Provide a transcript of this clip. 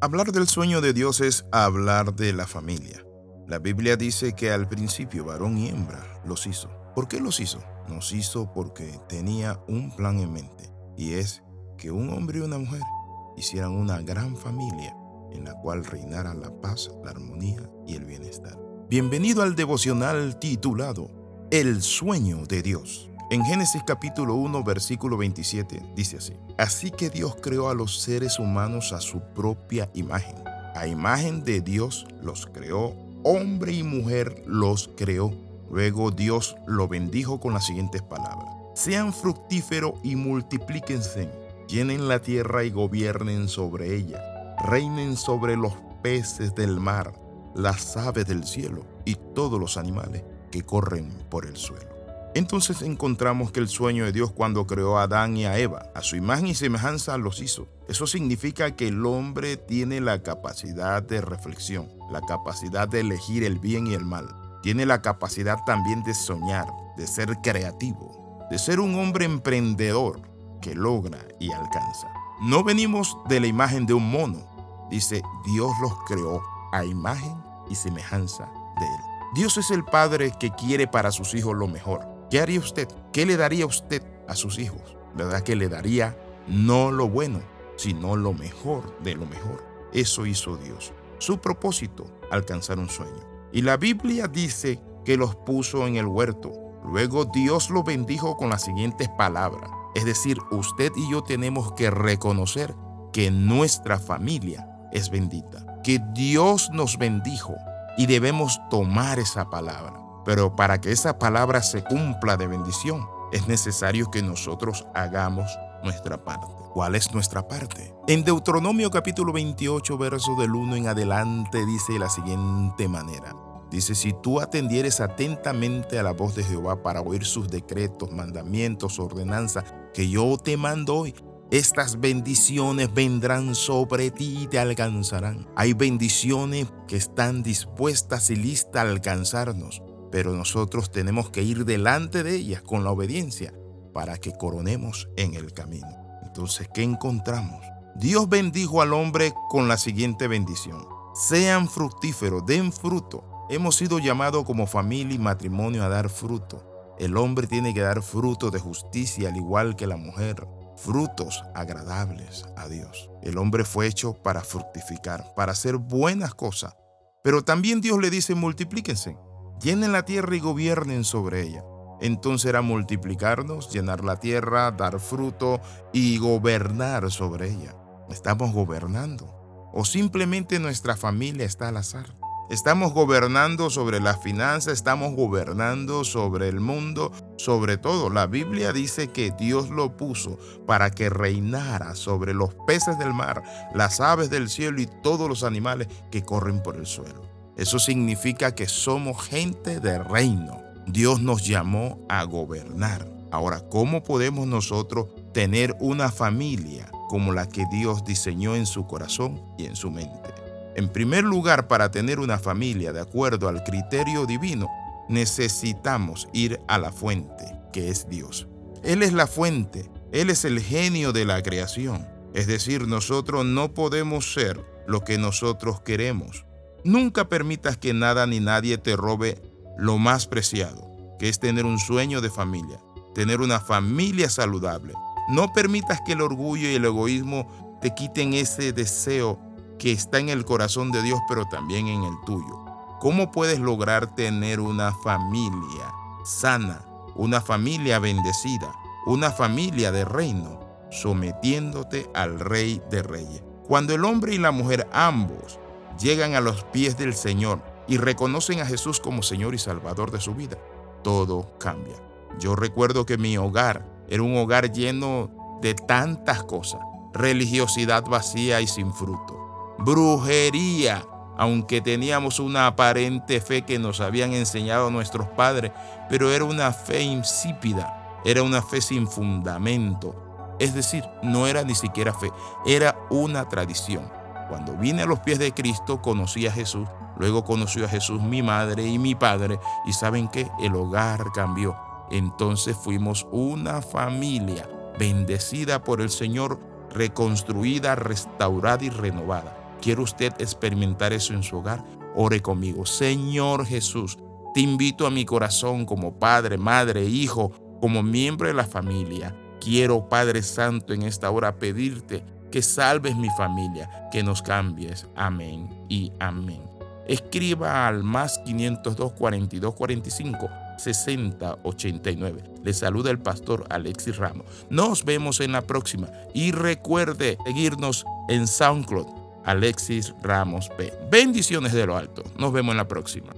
Hablar del sueño de Dios es hablar de la familia. La Biblia dice que al principio varón y hembra los hizo. ¿Por qué los hizo? Nos hizo porque tenía un plan en mente y es que un hombre y una mujer hicieran una gran familia en la cual reinara la paz, la armonía y el bienestar. Bienvenido al devocional titulado El sueño de Dios. En Génesis capítulo 1 versículo 27 dice así, Así que Dios creó a los seres humanos a su propia imagen. A imagen de Dios los creó, hombre y mujer los creó. Luego Dios lo bendijo con las siguientes palabras. Sean fructíferos y multiplíquense, llenen la tierra y gobiernen sobre ella, reinen sobre los peces del mar, las aves del cielo y todos los animales que corren por el suelo. Entonces encontramos que el sueño de Dios cuando creó a Adán y a Eva, a su imagen y semejanza los hizo. Eso significa que el hombre tiene la capacidad de reflexión, la capacidad de elegir el bien y el mal. Tiene la capacidad también de soñar, de ser creativo, de ser un hombre emprendedor que logra y alcanza. No venimos de la imagen de un mono. Dice, Dios los creó a imagen y semejanza de Él. Dios es el Padre que quiere para sus hijos lo mejor. ¿Qué haría usted? ¿Qué le daría usted a sus hijos? ¿Verdad que le daría no lo bueno, sino lo mejor de lo mejor? Eso hizo Dios. Su propósito, alcanzar un sueño. Y la Biblia dice que los puso en el huerto. Luego Dios los bendijo con las siguientes palabras. Es decir, usted y yo tenemos que reconocer que nuestra familia es bendita, que Dios nos bendijo y debemos tomar esa palabra. Pero para que esa palabra se cumpla de bendición, es necesario que nosotros hagamos nuestra parte. ¿Cuál es nuestra parte? En Deuteronomio capítulo 28, verso del 1 en adelante, dice de la siguiente manera. Dice, si tú atendieres atentamente a la voz de Jehová para oír sus decretos, mandamientos, ordenanzas que yo te mando hoy, estas bendiciones vendrán sobre ti y te alcanzarán. Hay bendiciones que están dispuestas y listas a alcanzarnos pero nosotros tenemos que ir delante de ellas con la obediencia para que coronemos en el camino. Entonces, ¿qué encontramos? Dios bendijo al hombre con la siguiente bendición. Sean fructíferos, den fruto. Hemos sido llamados como familia y matrimonio a dar fruto. El hombre tiene que dar fruto de justicia al igual que la mujer, frutos agradables a Dios. El hombre fue hecho para fructificar, para hacer buenas cosas. Pero también Dios le dice multiplíquense llenen la tierra y gobiernen sobre ella. Entonces era multiplicarnos, llenar la tierra, dar fruto y gobernar sobre ella. Estamos gobernando. O simplemente nuestra familia está al azar. Estamos gobernando sobre las finanzas, estamos gobernando sobre el mundo, sobre todo. La Biblia dice que Dios lo puso para que reinara sobre los peces del mar, las aves del cielo y todos los animales que corren por el suelo. Eso significa que somos gente de reino. Dios nos llamó a gobernar. Ahora, ¿cómo podemos nosotros tener una familia como la que Dios diseñó en su corazón y en su mente? En primer lugar, para tener una familia de acuerdo al criterio divino, necesitamos ir a la fuente, que es Dios. Él es la fuente, Él es el genio de la creación. Es decir, nosotros no podemos ser lo que nosotros queremos. Nunca permitas que nada ni nadie te robe lo más preciado, que es tener un sueño de familia, tener una familia saludable. No permitas que el orgullo y el egoísmo te quiten ese deseo que está en el corazón de Dios, pero también en el tuyo. ¿Cómo puedes lograr tener una familia sana, una familia bendecida, una familia de reino, sometiéndote al Rey de Reyes? Cuando el hombre y la mujer ambos llegan a los pies del Señor y reconocen a Jesús como Señor y Salvador de su vida, todo cambia. Yo recuerdo que mi hogar era un hogar lleno de tantas cosas, religiosidad vacía y sin fruto, brujería, aunque teníamos una aparente fe que nos habían enseñado nuestros padres, pero era una fe insípida, era una fe sin fundamento. Es decir, no era ni siquiera fe, era una tradición. Cuando vine a los pies de Cristo, conocí a Jesús. Luego conoció a Jesús mi madre y mi padre. Y saben que el hogar cambió. Entonces fuimos una familia bendecida por el Señor, reconstruida, restaurada y renovada. ¿Quiere usted experimentar eso en su hogar? Ore conmigo. Señor Jesús, te invito a mi corazón como padre, madre, hijo, como miembro de la familia. Quiero, Padre Santo, en esta hora pedirte que salves mi familia, que nos cambies. Amén y amén. Escriba al más 502 42 45 60 89. Le saluda el pastor Alexis Ramos. Nos vemos en la próxima y recuerde seguirnos en SoundCloud Alexis Ramos P. Bendiciones de lo alto. Nos vemos en la próxima.